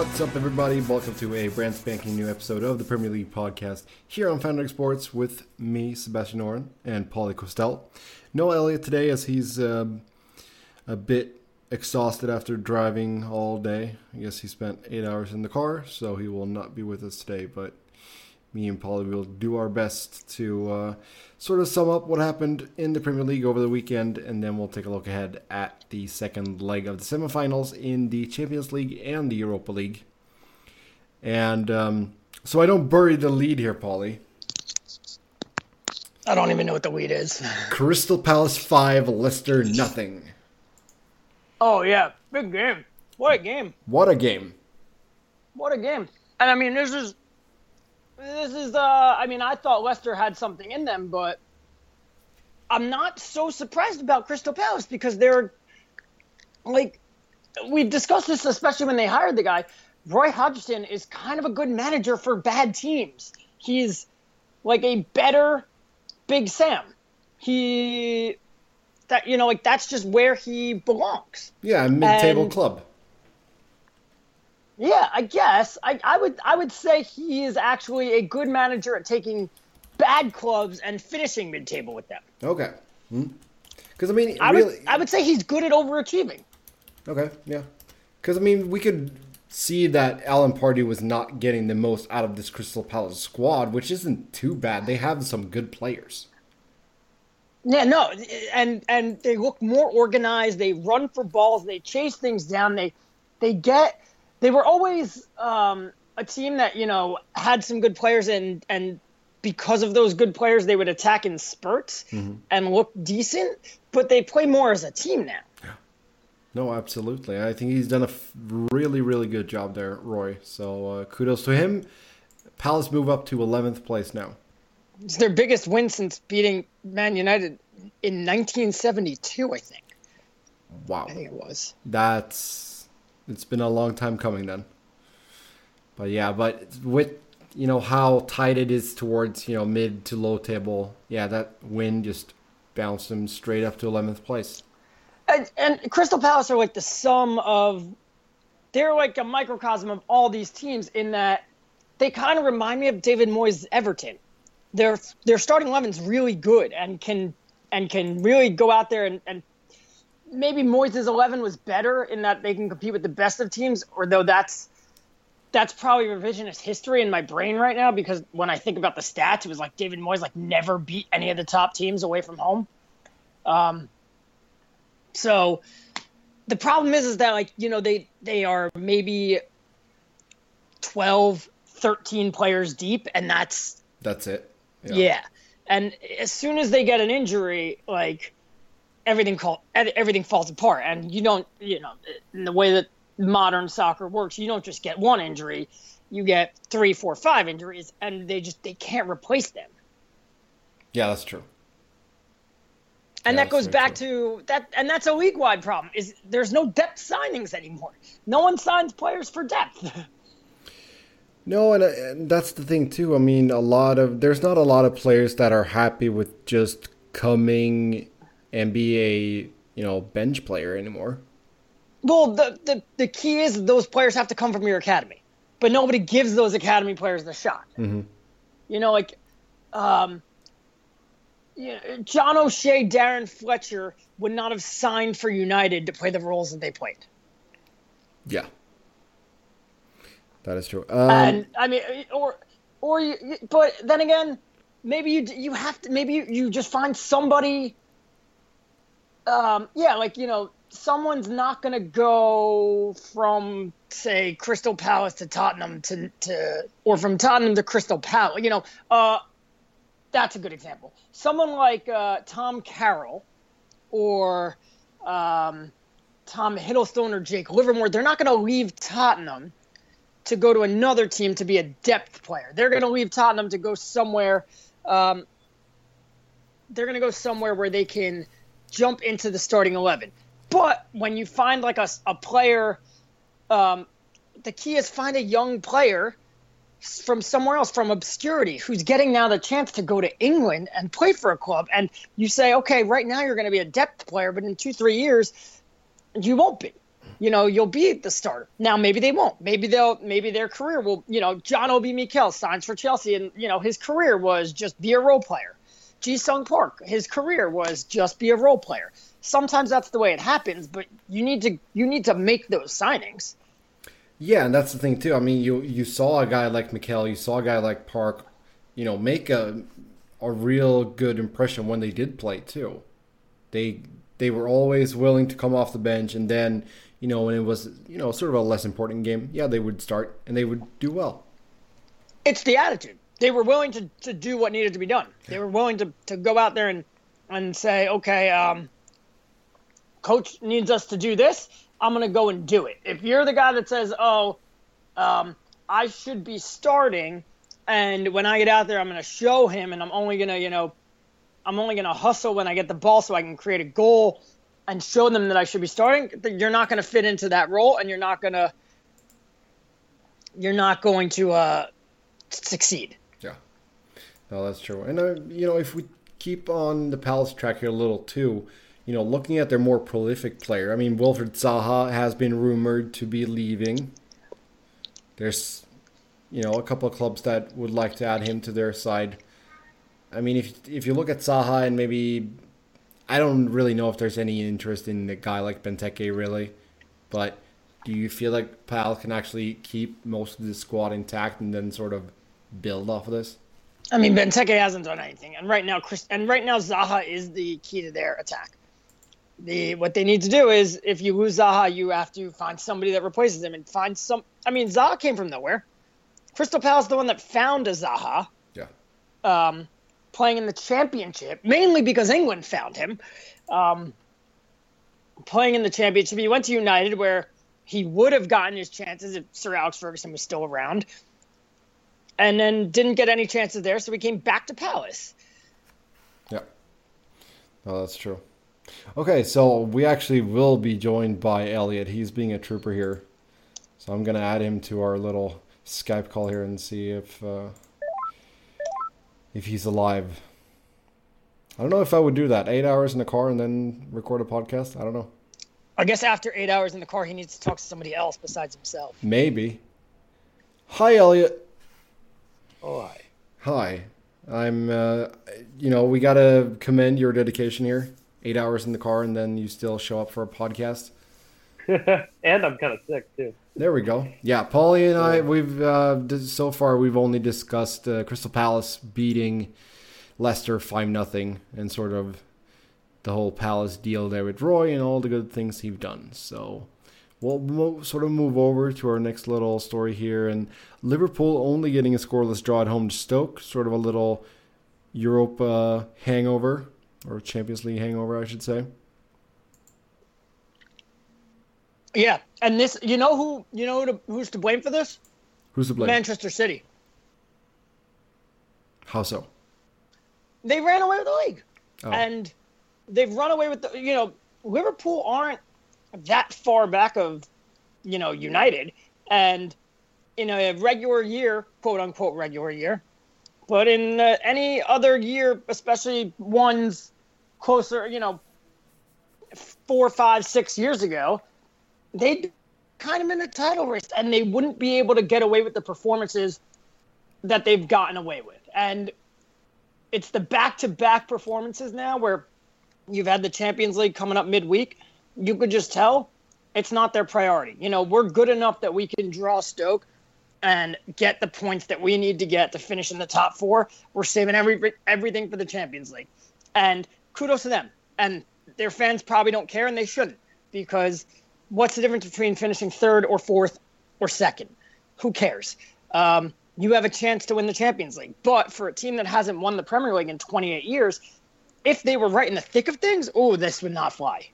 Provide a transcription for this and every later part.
What's up, everybody? Welcome to a brand spanking new episode of the Premier League podcast here on FanRag Sports with me, Sebastian Noren, and Pauly Kwestel. No Elliott today as he's um, a bit exhausted after driving all day. I guess he spent eight hours in the car, so he will not be with us today. But me and Pauly will do our best to uh, sort of sum up what happened in the Premier League over the weekend, and then we'll take a look ahead at the second leg of the semifinals in the Champions League and the Europa League. And um, so I don't bury the lead here, Pauly. I don't even know what the lead is. Crystal Palace 5, Leicester nothing. Oh, yeah. Big game. What a game. What a game. What a game. And I mean, this is this is uh I mean, I thought Leicester had something in them, but I'm not so surprised about Crystal Palace because they're like we've discussed this especially when they hired the guy. Roy Hodgson is kind of a good manager for bad teams. He's like a better Big Sam. He that you know like that's just where he belongs. Yeah, mid-table And- club. Yeah, I guess I, I would I would say he is actually a good manager at taking bad clubs and finishing mid-table with them. Okay. Hmm. Because I mean, I really, would I would say he's good at overachieving. okay, yeah. Because I mean, we could see that Alan Pardew was not getting the most out of this Crystal Palace squad, which isn't too bad. They have some good players. Yeah, no, and and they look more organized. They run for balls. They chase things down. They they get. They were always um, a team that you know had some good players, and and because of those good players, they would attack in spurts and look decent. But they play more as a team now. No, absolutely. I think he's done a f- really, really good job there, Roy. So uh, kudos to him. Palace move up to 11th place now. It's their biggest win since beating Man United in 1972, I think. Wow. I think it was. That's it's been a long time coming then. But yeah, but with you know how tight it is towards you know mid to low table, yeah, that win just bounced them straight up to 11th place. And, and Crystal Palace are like the sum of. They're like a microcosm of all these teams in that they kind of remind me of David Moyes' Everton. Their their starting eleven's really good and can and can really go out there and, and maybe Moyes' eleven was better in that they can compete with the best of teams, or though that's that's probably revisionist history in my brain right now because when I think about the stats, it was like David Moyes like never beat any of the top teams away from home. Um, so the problem is is that like you know they they are maybe 12 13 players deep and that's That's it. yeah. And as soon as they get an injury, like everything call, everything falls apart. And you don't, you know, in the way that modern soccer works, you don't just get one injury, you get three, four, five injuries, and they just they can't replace them. Yeah, that's true. And Yeah, that goes back to that, and that's a league wide problem. Is there's no depth signings anymore. No one signs players for depth. No, and, uh, and that's the thing too. I mean, a lot of there's not a lot of players that are happy with just coming and be a you know bench player anymore. Well, the, the the key is those players have to come from your academy, but nobody gives those academy players the shot. Mhm. You know, like, um, you know, John O'Shea, Darren Fletcher would not have signed for United to play the roles that they played. Yeah, that is true. Um, and I mean, or or you, you- but then again, maybe you you have to maybe you, you just find somebody. Um, yeah, like you know, someone's not going to go from say Crystal Palace to Tottenham to to or from Tottenham to Crystal Palace. You know, uh, that's a good example. Someone like uh, Tom Carroll or um, Tom Huddlestone or Jake Livermore, they're not going to leave Tottenham to go to another team to be a depth player. They're going to leave Tottenham to go somewhere. Um, they're going to go somewhere where they can jump into the starting eleven. But when you find like a, a player, um, the key is find a young player from somewhere else, from obscurity, who's getting now the chance to go to England and play for a club. And you say, okay, right now you're going to be a depth player, but in two, three years, you won't be. you know, you'll be the starter. Now maybe they won't. Maybe they'll maybe their career will, you know, John Obi Mikel signs for Chelsea and you know, his career was just be a role player. Ji Sung Park, his career was just be a role player. Sometimes that's the way it happens, but you need to you need to make those signings. Yeah, and that's the thing too. I mean, you you saw a guy like Mikel, you saw a guy like Park, you know, make a a real good impression when they did play too. They they were always willing to come off the bench, and then you know when it was you know sort of a less important game, yeah, they would start and they would do well. It's the attitude. They were willing to, to do what needed to be done. They were willing to, to go out there and and say, okay, um, coach needs us to do this. I'm going to go and do it. If you're the guy that says, oh, um, I should be starting, and when I get out there, I'm going to show him, and I'm only going to, you know, I'm only going to hustle when I get the ball so I can create a goal and show them that I should be starting. You're not going to fit into that role, and you're not going to, you're not going to uh, succeed. No, that's true. And uh, you know, if we keep on the Palace track here a little too you know, looking at their more prolific player, I mean, Wilfried Zaha has been rumored to be leaving. There's, you know, a couple of clubs that would like to add him to their side. I mean, if if you look at Zaha and maybe, I don't really know if there's any interest in a guy like Benteke really, but do you feel like Pal can actually keep most of the squad intact and then sort of build off of this? I mean, Benteke hasn't done anything, and right now, Chris, and right now, Zaha is the key to their attack the what they need to do is if you lose Zaha, you have to find somebody that replaces him and find some. I mean, Zaha came from nowhere. Crystal Palace, the one that found a Zaha. Yeah. Um, playing in the championship, mainly because England found him. Um, playing in the championship, he went to United where he would have gotten his chances if Sir Alex Ferguson was still around, and then didn't get any chances there, so we came back to Palace. Yeah. Oh, that's true. Okay, so we actually will be joined by Elliott. He's being a trooper here. So I'm going to add him to our little Skype call here and see if uh, if he's alive. I don't know if I would do that. Eight hours in the car and then record a podcast. I don't know. I guess after eight hours in the car, he needs to talk to somebody else besides himself. Maybe. Hi, Elliott. Oh, hi. Hi. I'm, uh, you know, we got to commend your dedication here eight hours in the car and then you still show up for a podcast. and I'm kind of sick too. There we go. Yeah, Pauly and I, we've uh, so far we've only discussed uh, Crystal Palace beating Leicester five nothing and sort of the whole Palace deal there with Roy and all the good things he's done. So we'll mo- sort of move over to our next little story here. And Liverpool only getting a scoreless draw at home to Stoke, sort of a little Europa hangover or Champions League hangover, I should say. Yeah, and this, you know who, you know who to, who's to blame for this? Who's to blame? Manchester City. How so? They ran away with the league, oh. and they've run away with the. You know, Liverpool aren't that far back of, you know, United, and in a regular year, quote unquote regular year, but in uh, any other year, especially ones closer, you know, four, five, six years ago, they'd kind of in a title race and they wouldn't be able to get away with the performances that they've gotten away with. And it's the back to back performances now where you've had the Champions League coming up midweek. You could just tell it's not their priority. You know, we're good enough that we can draw Stoke and get the points that we need to get to finish in the top four. We're saving every everything for the Champions League, and kudos to them. And their fans probably don't care, and they shouldn't, because what's the difference between finishing third or fourth or second? Who cares? Um, you have a chance to win the Champions League, but for a team that hasn't won the Premier League in 28 years, if they were right in the thick of things, oh, this would not fly.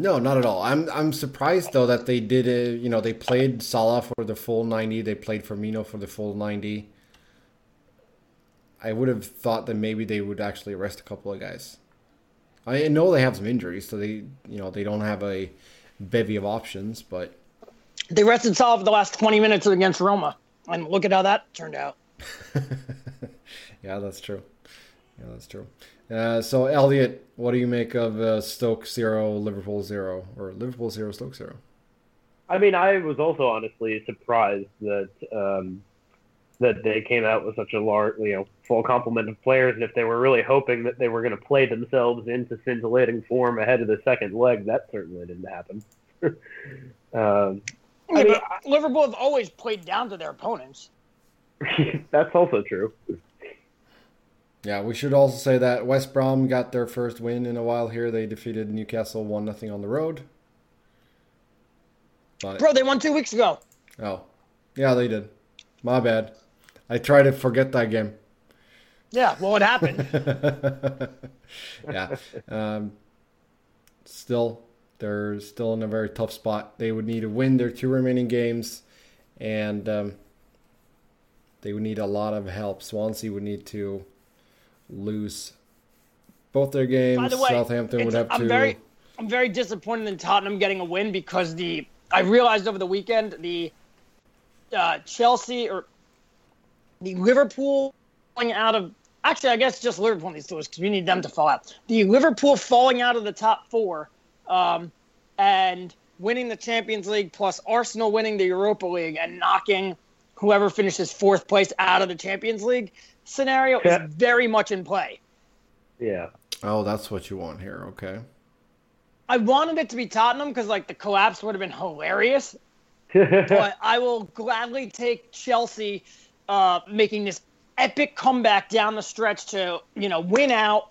No, not at all. I'm I'm surprised though that they did it. You know, they played Salah for the full 90. They played Firmino for the full 90. I would have thought that maybe they would actually arrest a couple of guys. I know they have some injuries, so they you know they don't have a bevy of options, but they rested Salah for the last 20 minutes against Roma, and look at how that turned out. yeah, that's true. Yeah, that's true. Uh, so, Elliott, what do you make of uh, Stoke zero, Liverpool zero, or Liverpool zero, Stoke zero? I mean, I was also honestly surprised that um, that they came out with such a large, you know, full complement of players, and if they were really hoping that they were going to play themselves into scintillating form ahead of the second leg, that certainly didn't happen. um, I mean, Liverpool have always played down to their opponents. that's also true. Yeah, we should also say that West Brom got their first win in a while here. They defeated Newcastle one nothing on the road. But, Bro, they won two weeks ago. Oh, yeah, they did. My bad. I try to forget that game. Yeah, well, it happened. yeah. Um, still, they're still in a very tough spot. They would need to win their two remaining games, and um, they would need a lot of help. Swansea would need to lose both their games. By the way, Southampton would have I'm to. Very, I'm very disappointed in Tottenham getting a win because the I realized over the weekend the uh, Chelsea or the Liverpool falling out of actually I guess just Liverpool needs to lose because we need them to fall out. The Liverpool falling out of the top four um, and winning the Champions League plus Arsenal winning the Europa League and knocking whoever finishes fourth place out of the Champions League scenario yeah. is very much in play. Yeah. Oh, that's what you want here. Okay. I wanted it to be Tottenham because like the collapse would have been hilarious. but I will gladly take Chelsea uh, making this epic comeback down the stretch to you know win out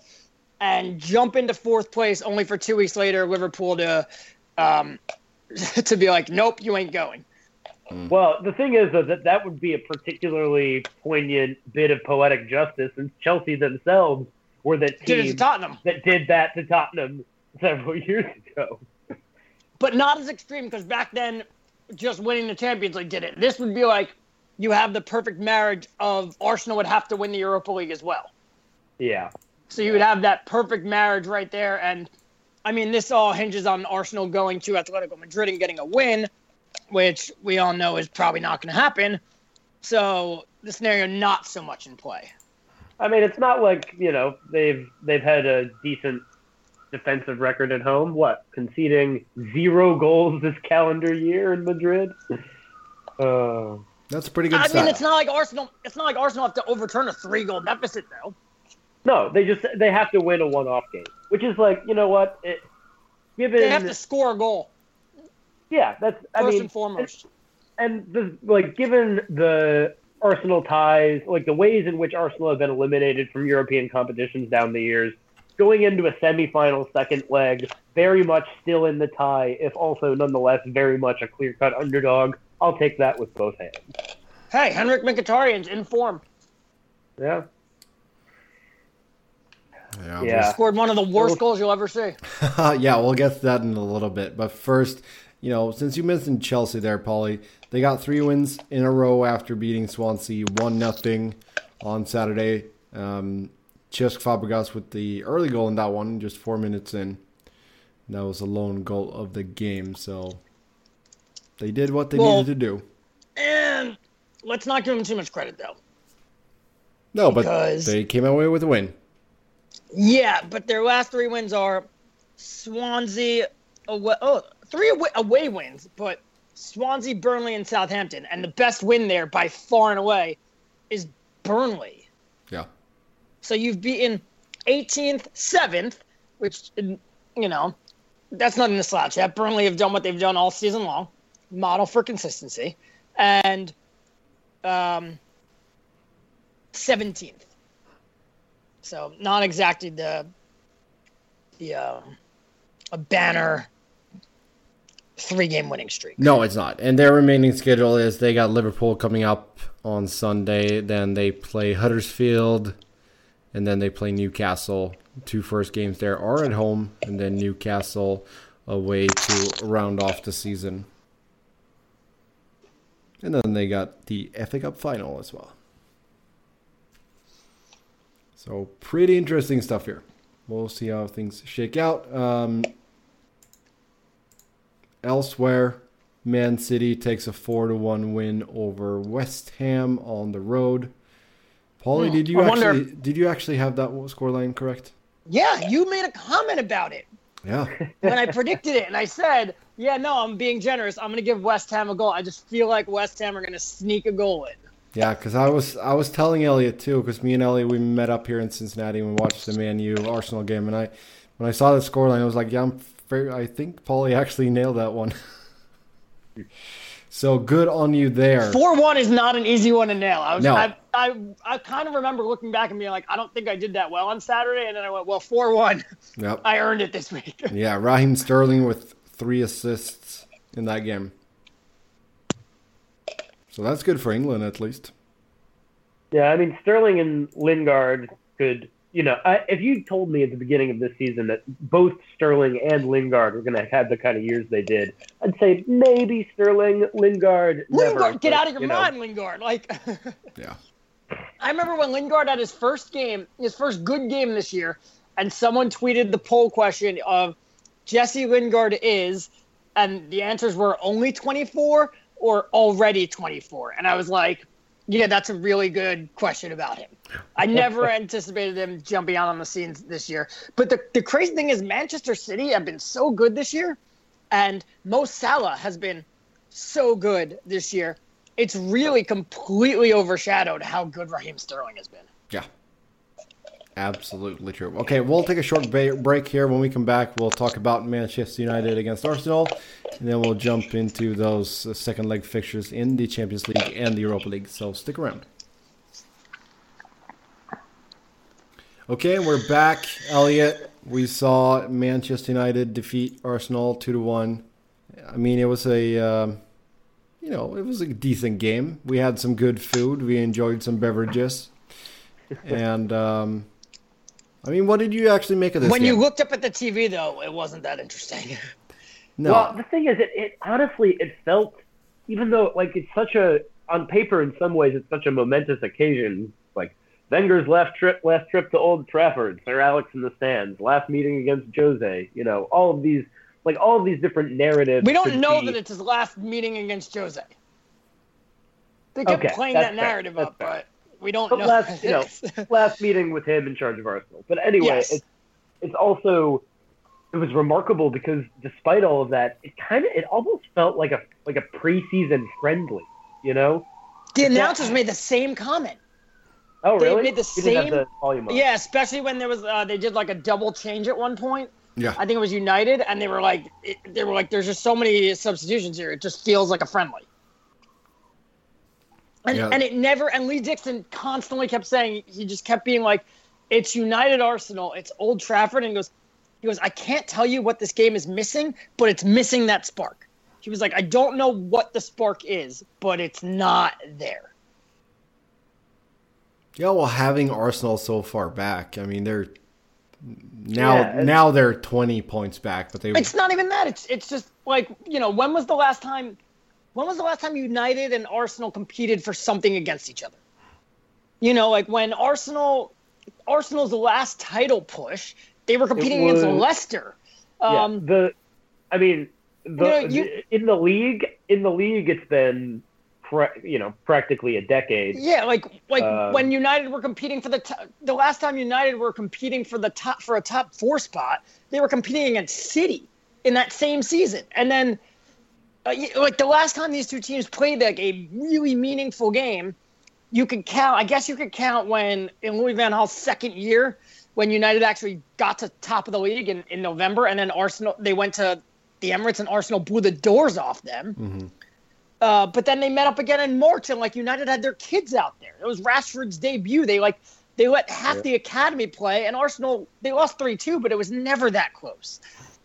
and jump into fourth place, only for two weeks later Liverpool to um, to be like, nope, you ain't going. Mm. Well, the thing is though, that that would be a particularly poignant bit of poetic justice, since Chelsea themselves were the team did Tottenham. that did that to Tottenham several years ago. But not as extreme because back then, just winning the Champions League did it. This would be like you have the perfect marriage of Arsenal would have to win the Europa League as well. Yeah. So you would have that perfect marriage right there, and I mean, this all hinges on Arsenal going to Atletico Madrid and getting a win which we all know is probably not going to happen. So the scenario not so much in play. I mean, it's not like you know they've they've had a decent defensive record at home. What conceding zero goals this calendar year in Madrid? Uh, That's a pretty good. I mean, it's not like Arsenal. It's not like Arsenal have to overturn a three goal deficit though. No, they just they have to win a one off game, which is like you know what it. Given, they have to score a goal. Yeah, that's I first mean, and foremost. And, and the like, given the Arsenal ties, like the ways in which Arsenal have been eliminated from European competitions down the years, going into a semifinal second leg, very much still in the tie, if also nonetheless very much a clear cut underdog. I'll take that with both hands. Hey, Henrik Mkhitaryan's in form. Yeah. Yeah, yeah. scored one of the worst goals you'll ever see. yeah, we'll get to that in a little bit. But first, you know, since you mentioned Chelsea there, Pauly, they got three wins in a row after beating Swansea one nothing on Saturday. Um, Cesc Fabregas with the early goal in that one, just four minutes in. That was a lone goal of the game, so they did what they well, needed to do. And let's not give them too much credit, though. No, because, but they came away with a win. Yeah, but their last three wins are Swansea, away, oh, three away, away wins, but Swansea, Burnley, and Southampton, and the best win there by far and away is Burnley. Yeah. So you've beaten 18th, 7th, which you know that's not in the slouch. Yeah, Burnley have done what they've done all season long, model for consistency, and um, 17th. So not exactly the the uh, a banner three game winning streak. No, it's not. And their remaining schedule is they got Liverpool coming up on Sunday, then they play Huddersfield, and then they play Newcastle. Two first games there are at home, and then Newcastle away to round off the season. And then they got the FA Cup final as well. So pretty interesting stuff here. We'll see how things shake out. Um, Elsewhere, Man City takes a four to one win over West Ham on the road. Pauly, hmm. did you I actually wonder... did you actually have that scoreline correct? Yeah, you made a comment about it. Yeah. when I predicted it, and I said Yeah, no, I'm being generous. I'm gonna give West Ham a goal. I just feel like West Ham are gonna sneak a goal in. Yeah, because I was I was telling Elliott too, because me and Elliott we met up here in Cincinnati and we watched the Man U Arsenal game, and I when I saw the scoreline, I was like, yeah, I'm fair, I think Pauly actually nailed that one. so good on you there. Four one is not an easy one to nail. I was No. I, I I kind of remember looking back and being like, I don't think I did that well on Saturday, and then I went, well, four one, Yep. I earned it this week. Yeah, Raheem Sterling with three assists in that game. So that's good for England at least. Yeah, I mean Sterling and Lingard could, you know, I, if you told me at the beginning of this season that both Sterling and Lingard were going to have the kind of years they did, I'd say maybe Sterling, Lingard, never. Lingard, get but, out of your you know, mind, Lingard. Like, Yeah. I remember when Lingard had his first game, his first good game this year, and someone tweeted the poll question of Jesse Lingard is, and the answers were only 24 or already 24. And I was like, yeah, that's a really good question about him. I never anticipated him jumping out on the scenes this year. But the, the crazy thing is, Manchester City have been so good this year, and Mo Salah has been so good this year. It's really completely overshadowed how good Raheem Sterling has been. Yeah. Absolutely true. Okay, we'll take a short ba- break here. When we come back, we'll talk about Manchester United against Arsenal, and then we'll jump into those uh, second leg fixtures in the Champions League and the Europa League. So stick around. Okay, we're back. Elliott, we saw Manchester United defeat Arsenal two to one. I mean, it was a, um, you know, it was a decent game. We had some good food. We enjoyed some beverages, and um, I mean, what did you actually make of this? when game? you looked up at the TV, though, it wasn't that interesting. no, Well, the thing is, it, it honestly it felt, even though like it's such a on paper in some ways it's such a momentous occasion. Wenger's last trip, last trip to Old Trafford, Sir Alex in the stands, last meeting against Jose. You know, all of these like all of these different narratives. We don't know be- that it's his last meeting against Jose. They kept Okay, playing that narrative that's up, fair. but we don't But know. last, you know, last meeting with him in charge of Arsenal. But anyway, Yes. it's it's also it was remarkable because despite all of that, it kind of it almost felt like a like a preseason friendly. You know? the announcers made the same comment. Oh, They really? made the You same- the volume. Yeah, especially when there was uh, they did like a double change at one point. yeah, I think it was United, and they were like, it, they were like, there's just so many substitutions here. It just feels like a friendly. And, Yeah. and it never. And Lee Dixon constantly kept saying he just kept being like, it's United Arsenal, it's Old Trafford, and he goes, he goes, I can't tell you what this game is missing, but it's missing that spark. He was like, I don't know what the spark is, but it's not there. Yeah. Well, having Arsenal so far back, I mean, they're now Yeah, now they're twenty points back, but they It's not even that. It's it's just like you know when was the last time when was the last time United and Arsenal competed for something against each other? You know, like when Arsenal Arsenal's last title push, they were competing against was- Leicester. Yeah, Um, the, I mean, the, know, you- in the league, in the league, it's been, pra- you know, practically a decade. yeah, like like Um, when United were competing for the to- the last time United were competing for the top for a top four spot, they were competing against City in that same season, and then uh, like the last time these two teams played like a really meaningful game, you could count. I guess you could count when in Louis Van Gaal's second year, when United actually got to top of the league in, in November, and then Arsenal they went to the Emirates and Arsenal blew the doors off them. Mhm. Uh, but then they met up again in March, and like United had their kids out there. It was Rashford's debut. They like they let half Yeah. the academy play, and Arsenal they lost three two, but it was never that close.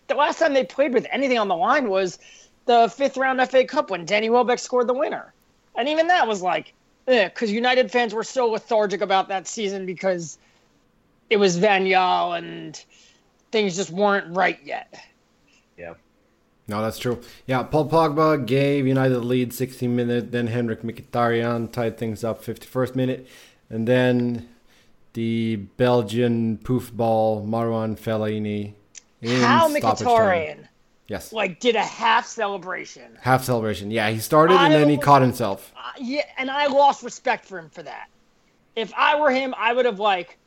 The last time they played with anything on the line was the fifth round FA Cup when Danny Welbeck scored the winner, and even that was like, because United fans were so lethargic about that season because it was Van Gaal and things just weren't right yet. No, that's true. Yeah, Paul Pogba gave United the lead 16 minute, then Henrik Mkhitaryan tied things up 51st minute, and then the Belgian poof ball Marouane Fellaini in How. Mkhitaryan Yes. like did a half celebration. Half celebration. Yeah, he started and then he caught himself. Uh, yeah, and I lost respect for him for that. If I were him, I would have like,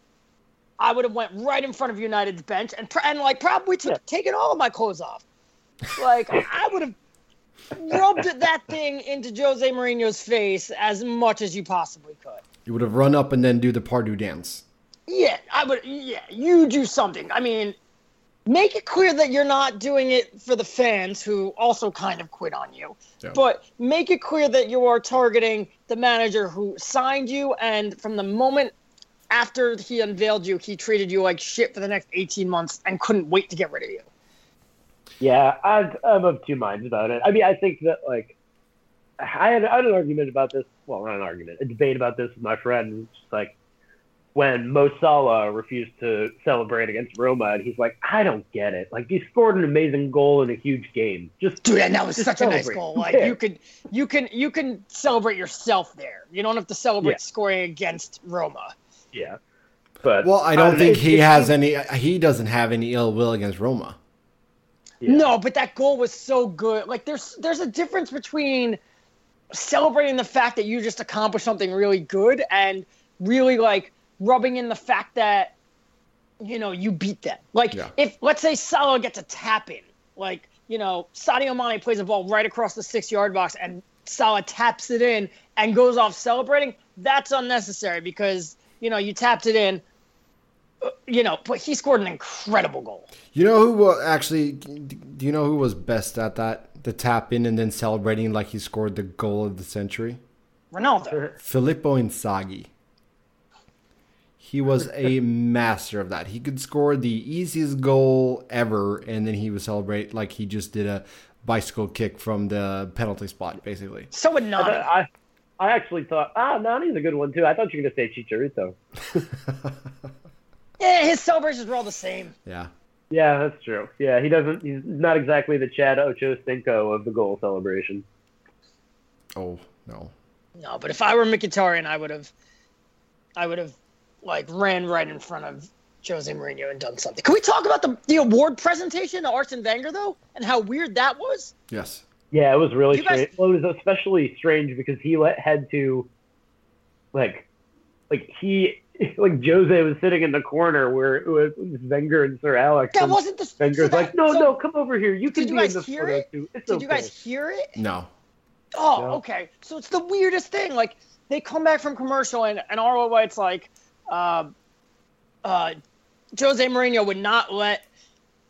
I would have went right in front of United's bench and and like probably taken all of my clothes off. Like I would have rubbed that thing into Jose Mourinho's face as much as you possibly could. You would have run up and then do the Pardew dance. Yeah, I would. Yeah, you do something. I mean, make it clear that you're not doing it for the fans who also kind of quit on you. Yeah. But make it clear that you are targeting the manager who signed you, and from the moment after he unveiled you, he treated you like shit for the next 18 months and couldn't wait to get rid of you. Yeah, I've, I'm of two minds about it. I mean, I think that like I had, I had an argument about this. Well, not an argument, a debate about this with my friend. It's like when Mo Salah refused to celebrate against Roma, and he's like, I don't get it. Like, he scored an amazing goal in a huge game. Just Dude, and that was Just such a nice goal. Like cares? you could, you can, you can celebrate yourself there. You don't have to celebrate Yeah. scoring against Roma. yeah. But Well, I don't think it- he it- has any. He doesn't have any ill will against Roma. Yeah. No, but that goal was so good. Like there's there's a difference between celebrating the fact that you just accomplished something really good and really like rubbing in the fact that you know you beat them. Like Yeah. if let's say Salah gets a tap in, like you know Sadio Mane plays a ball right across the six yard box and Salah taps it in and goes off celebrating. That's unnecessary because you know you tapped it in. Uh, You know, but he scored an incredible goal. You know who wa- actually? Do you know who was best at that? The tap in and then celebrating like he scored the goal of the century. Ronaldo. Filippo Inzaghi. He was a master of that. He could score the easiest goal ever, and then he would celebrate like he just did a bicycle kick from the penalty spot, basically. So would I, Nani. I, I actually thought, ah, Nani's a good one too. I thought you were gonna say Chicharito. Yeah, his celebrations were all the same. Yeah. Yeah, that's true. Yeah, he doesn't. He's not exactly the Chad Ocho Ochocinco of the goal celebration. Oh no. No, but if I were Mkhitaryan, I would have, I would have, like ran right in front of Jose Mourinho and done something. Can we talk about the the award presentation to Arsene Wenger though, and how weird that was? Yes. Yeah, it was really You guys- strange. Well, it was especially strange because he let, had to, like, like he, like Jose was sitting in the corner where it was Wenger and Sir Alex. That wasn't the. Wenger's so that- like, no, so no, come over here. You can Did you guys hear photo it? too. It's Did okay. you guys hear it? No. Oh, No. okay. So it's the weirdest thing. Like they come back from commercial and and Arlo White's like, uh, uh, Jose Mourinho would not let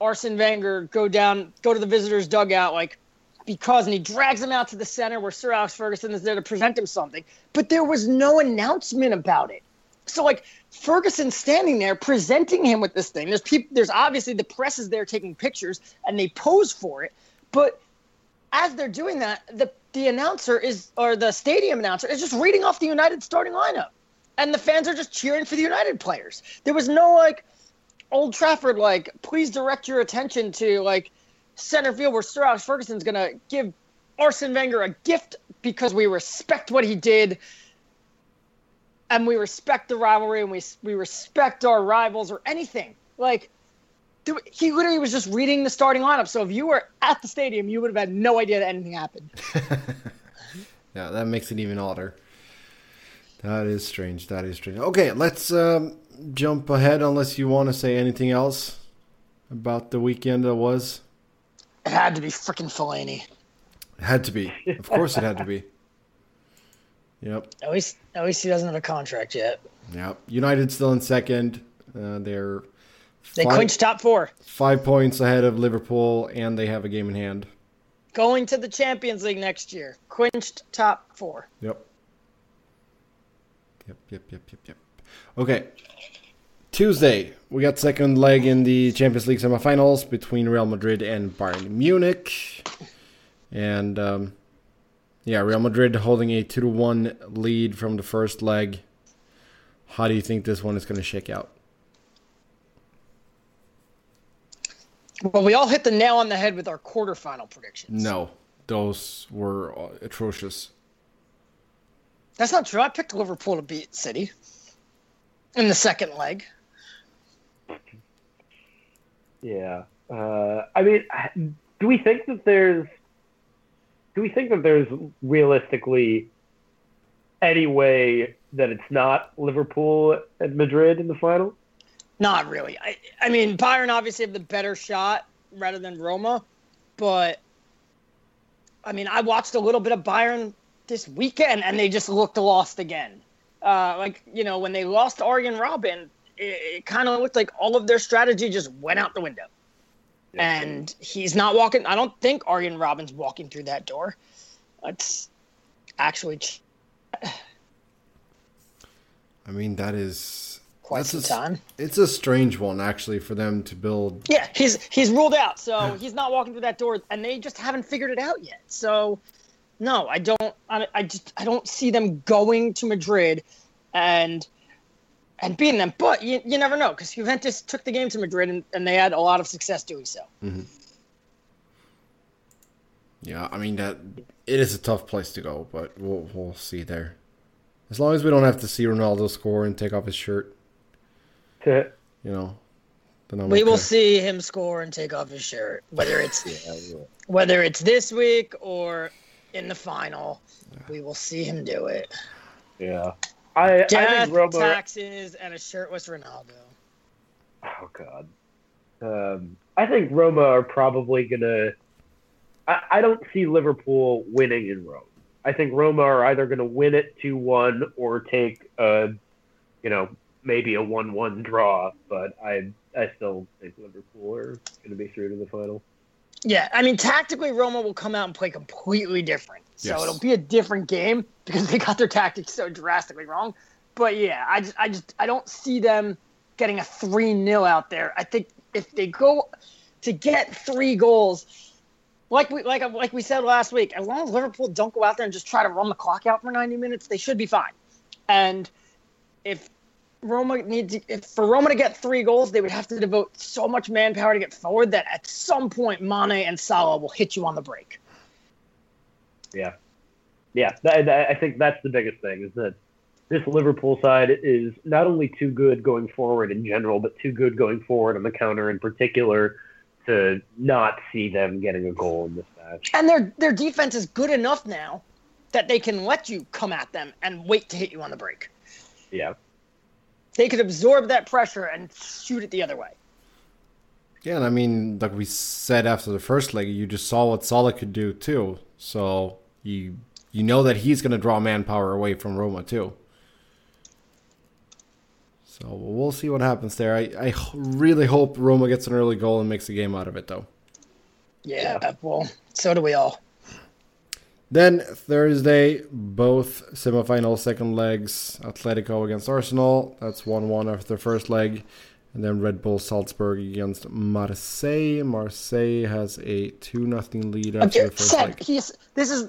Arsene Wenger go down, go to the visitors' dugout, like because, and he drags him out to the center where Sir Alex Ferguson is there to present him something. But there was no announcement about it. So like Ferguson standing there presenting him with this thing. There's people. There's obviously the press is there taking pictures and they pose for it, but as they're doing that, the the announcer is or the stadium announcer is just reading off the United starting lineup, and the fans are just cheering for the United players. There was no like Old Trafford like please direct your attention to like center field where Sir Alex Ferguson's gonna give Arsene Wenger a gift because we respect what he did. And we respect the rivalry, and we we respect our rivals, or anything like Dude, he literally was just reading the starting lineup. So if you were at the stadium, you would have had no idea that anything happened. Yeah, that makes it even odder. That is strange. That is strange. Okay, let's um, jump ahead unless you want to say anything else about the weekend that was. It had to be freaking Fellaini. It had to be. Of course it had to be. Yep. At least, at least he doesn't have a contract yet. Yep. United still in second. Uh, they're They five, clinched top four, five points ahead of Liverpool, and they have a game in hand. going to the Champions League next year. Clinched top four. Yep. Yep, yep, yep, yep, yep. Okay. Tuesday, we got second leg in the Champions League semifinals between Real Madrid and Bayern Munich. And um, yeah, Real Madrid holding a 2 to 1 lead from the first leg. How do you think this one is going to shake out? Well, we all hit the nail on the head with our quarterfinal predictions. No, those were uh, atrocious. That's not true. I picked Liverpool to beat City in the second leg. Yeah. Uh, I mean, do we think that there's do we think that there's realistically any way that it's not Liverpool and Madrid in the final? Not really. I, I mean, Bayern obviously have the better shot rather than Roma, but I mean, I watched a little bit of Bayern this weekend, and they just looked lost again. Uh, like you know, when they lost Arjen Robben, it, it kind of looked like all of their strategy just went out the window. And he's not walking. I don't think Arjen Robben's walking through that door. It's actually ch- I mean, that is quite that's some a time. It's a strange one actually for them to build. Yeah, he's he's ruled out, so he's not walking through that door, and they just haven't figured it out yet. So, no, I don't. I, I just I don't see them going to Madrid, and and beating them. But you, you never know because Juventus took the game to Madrid, and, and they had a lot of success doing so. Mm-hmm. Yeah, I mean that it is a tough place to go, but we'll we'll see there. As long as we don't have to see Ronaldo score and take off his shirt, you know, then I'm We will see him score and take off his shirt, whether it's whether it's this week or in the final. We will see him do it. Yeah. I, I Death, think Roma. taxes, and a shirtless Ronaldo. Oh God. Um, I think Roma are probably gonna. I, I don't see Liverpool winning in Rome. I think Roma are either gonna win it two one or take a, you know, maybe a one one draw. But I I still think Liverpool are gonna be through to the final. Yeah, I mean, tactically, Roma will come out and play completely different. So Yes. it'll be a different game because they got their tactics so drastically wrong. But yeah, I just, I just, I don't see them getting a three 0 out there. I think if they go to get three goals, like we, like, like we said last week, as long as Liverpool don't go out there and just try to run the clock out for ninety minutes, they should be fine. And if Roma needs if for Roma to get three goals, they would have to devote so much manpower to get forward that at some point Mane and Salah will hit you on the break. Yeah, yeah. I think that's the biggest thing is that this Liverpool side is not only too good going forward in general, but too good going forward on the counter in particular to not see them getting a goal in this match. And their their defense is good enough now that they can let you come at them and wait to hit you on the break. Yeah, They could absorb that pressure and shoot it the other way. Yeah, and I mean, like we said after the first leg, you just saw what Salah could do too. So you you know that he's going to draw manpower away from Roma too. So we'll see what happens there. I, I really hope Roma gets an early goal and makes a game out of it, though. Yeah, well, so do we all. Then Thursday, both semifinal second legs, Atletico against Arsenal. That's 1 1 after the first leg. And then Red Bull Salzburg against Marseille. Marseille has a 2 0 lead after the first leg. he's this is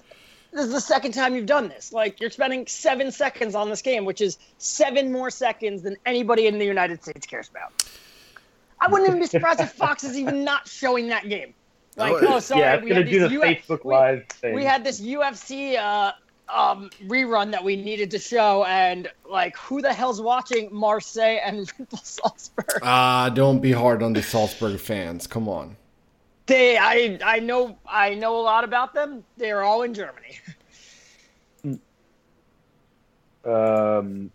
this is the second time you've done this. Like you're spending seven seconds on this game, which is seven more seconds than anybody in the United States cares about. I wouldn't even be surprised if Fox is even not showing that game. Like, Oh, sorry, yeah. We gonna had do the these UF Facebook we- Live thing. We had this UFC uh, um, rerun that we needed to show, and like, who the hell's watching Marseille and Red Salzburg? Ah, don't be hard on the Salzburg fans. Come on. They, I, I know, I know a lot about them. They're all in Germany. Um,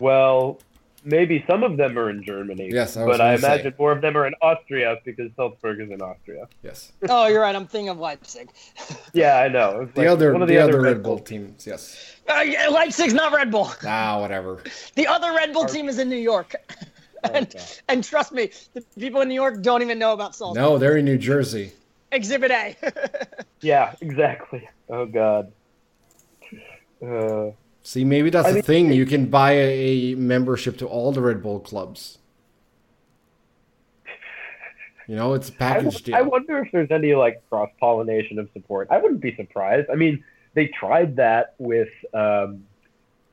well, maybe some of them are in Germany. Yes, I was but I gonna say. imagine more of them are in Austria because Salzburg is in Austria. Yes. oh, you're right. I'm thinking of Leipzig. Yeah, I know. It's The like other, one of the, the, other Red Red Bull Bull teams. Yes. Uh, yeah, Leipzig's not Red Bull. Ah, whatever. The other Red Bull team is in New York. and, Okay. and trust me, the people in New York don't even know about Salzburg. No, they're in New Jersey. Exhibit A. Yeah, exactly. Oh God. Uh, See, maybe that's I the mean- thing. You can buy a, a membership to all the Red Bull clubs. You know, it's a package deal. I wonder if there's any like cross pollination of support. I wouldn't be surprised. I mean, they tried that with um,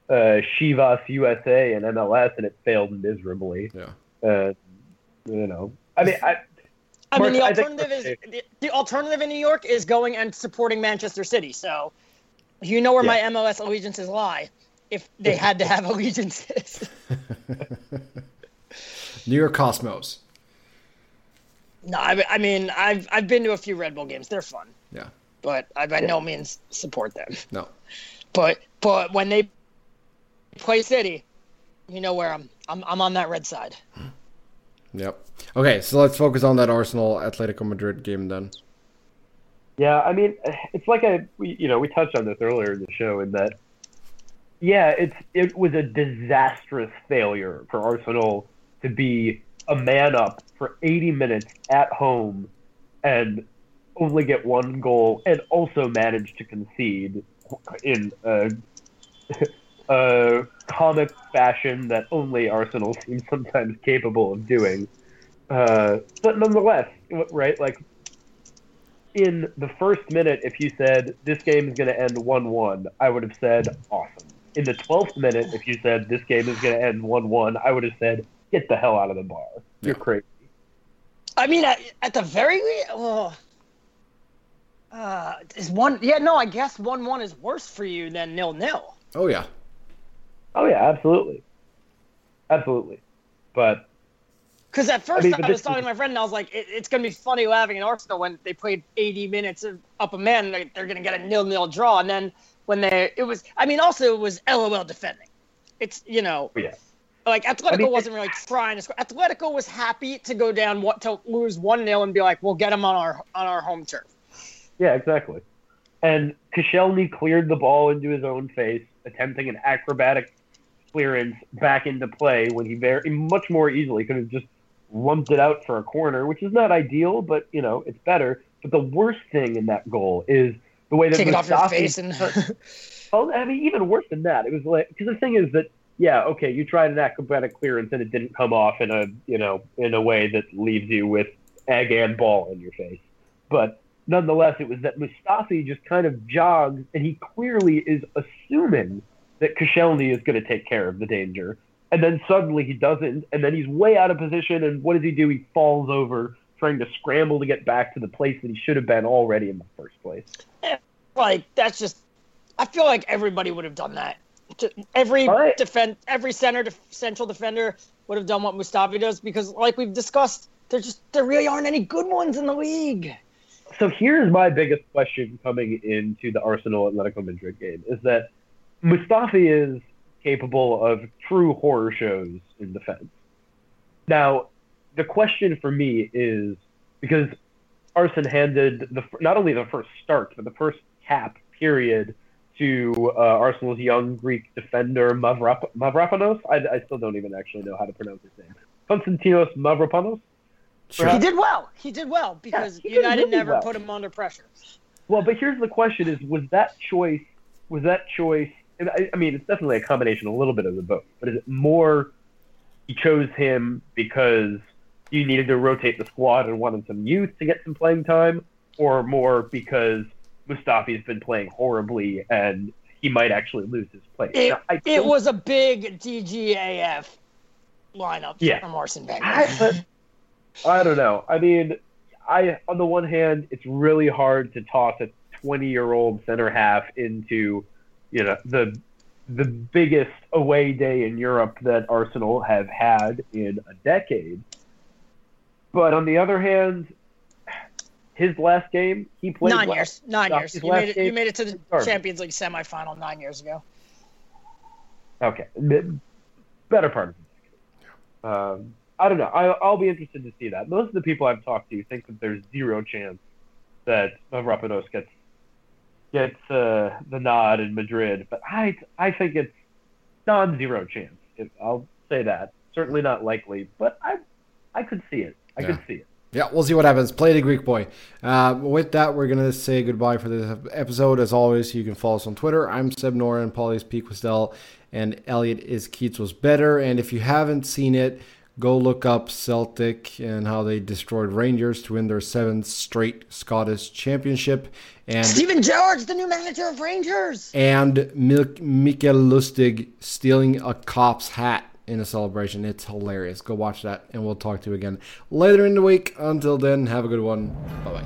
uh, Chivas USA and MLS, and it failed miserably. yeah. Uh, you know, I mean, I, I mean, the Mark, I think- alternative is the, the alternative in New York is going and supporting Manchester City. So, you know where my MLS allegiances lie. If they had to have allegiances, New York Cosmos. no. I, I mean, I've I've been to a few Red Bull games. They're fun, Yeah. but I by no means support them. No. But but when they play City, you know where I'm. I'm I'm on that red side. Yep. Okay, so let's focus on that Arsenal Atletico Madrid game then. Yeah, I mean, it's like I, we, you know, we touched on this earlier in the show in that, yeah, it's it was a disastrous failure for Arsenal to be a man up for 80 minutes at home and only get one goal and also manage to concede in a, a comic fashion that only Arsenal seems sometimes capable of doing. Uh, but nonetheless, right, like in the first minute, if you said this game is going to end 1 1, I would have said awesome. In the 12th minute, if you said this game is going to end 1 1, I would have said get the hell out of the bar. You're Yeah. crazy. I mean, at, at the very least, oh, uh, is one? Yeah, no, I guess one one is worse for you than nil nil. Oh yeah. Oh, yeah, absolutely. Absolutely. But Because at first I, mean, but was talking to my friend, and I was like, it, "It's gonna be funny laughing at Arsenal when they played 80 minutes of up a man. They, they're gonna get a nil nil draw, and then when they, it was. I mean, also it was LOL defending. It's you know, oh, yeah. like Atletico mean, wasn't really trying to score. Atletico was happy to go down what to lose one nil and be like, we'll get them on our on our home turf. Yeah, exactly. And Koscielny cleared the ball into his own face, attempting an acrobatic clearance back into play when he very much more easily could have just lumped it out for a corner, which is not ideal, but you know it's better. But the worst thing in that goal is the way that Take it off your face and Well, I mean, even worse than that. It was like because the thing is that yeah, okay, you tried an acrobatic clearance and it didn't come off in a you know in a way that leaves you with egg and ball in your face. But nonetheless, it was that Mustafi just kind of jogs and he clearly is assuming that Koscielny is going to take care of the danger, and then suddenly he doesn't, and then he's way out of position. And what does he do? He falls over, trying to scramble to get back to the place that he should have been already in the first place. Eh, like that's just. I feel like everybody would have done that. Every Right. defend, every center, def, central defender would have done what Mustafi does because, like we've discussed, there just there really aren't any good ones in the league. So here's my biggest question coming into the Arsenal Atletico Madrid game is that Mustafi is capable of true horror shows in defense. Now, the question for me is because Arsenal handed the not only the first start but the first cap period to uh, Arsenal's young Greek defender Mavrap- Mavropanos. I, I still don't even actually know how to pronounce his name. Konstantinos Mavropanos. Sure. He did well. He did well because he did United really never well. put him under pressure. Well, but here's the question: Is was that choice? Was that choice? I, I mean, it's definitely a combination, a little bit of the both. But is it more he chose him because you needed to rotate the squad and wanted some youth to get some playing time, or more because Mustafi's been playing horribly and he might actually lose his place? It, Now, it think- was a big DGAF lineup Yeah. from Arsene Wenger. I, I don't know. I mean, I on the one hand, it's really hard to toss a 20 year old center half into, you know, the the biggest away day in Europe that Arsenal have had in a decade. But on the other hand, his last game, he played nine well. years. Nine years. You made it. game. You made it to the Garbage. Champions League semifinal nine years ago. Okay, better part of it. Um, I don't know. I, I'll be interested to see that. Most of the people I've talked to think that there's zero chance that Mavropanos gets gets uh, the nod in Madrid, but I I think it's non-zero chance. If, I'll say that. Certainly not likely, but I I could see it. I could see it. Yeah, we'll see what happens. Play the Greek boy. Uh, with that, we're going to say goodbye for this episode. As always, you can follow us on Twitter. I'm Seb Noren, Paulius P. Kwestel, and Elliott is Keats was better. And if you haven't seen it, go look up Celtic and how they destroyed Rangers to win their seventh straight Scottish championship. And Steven Gerrard's the new manager of Rangers. and Mil- Mikael Lustig stealing a cop's hat in a celebration. It's hilarious. Go watch that, and we'll talk to you again later in the week. Until then, have a good one. Bye bye.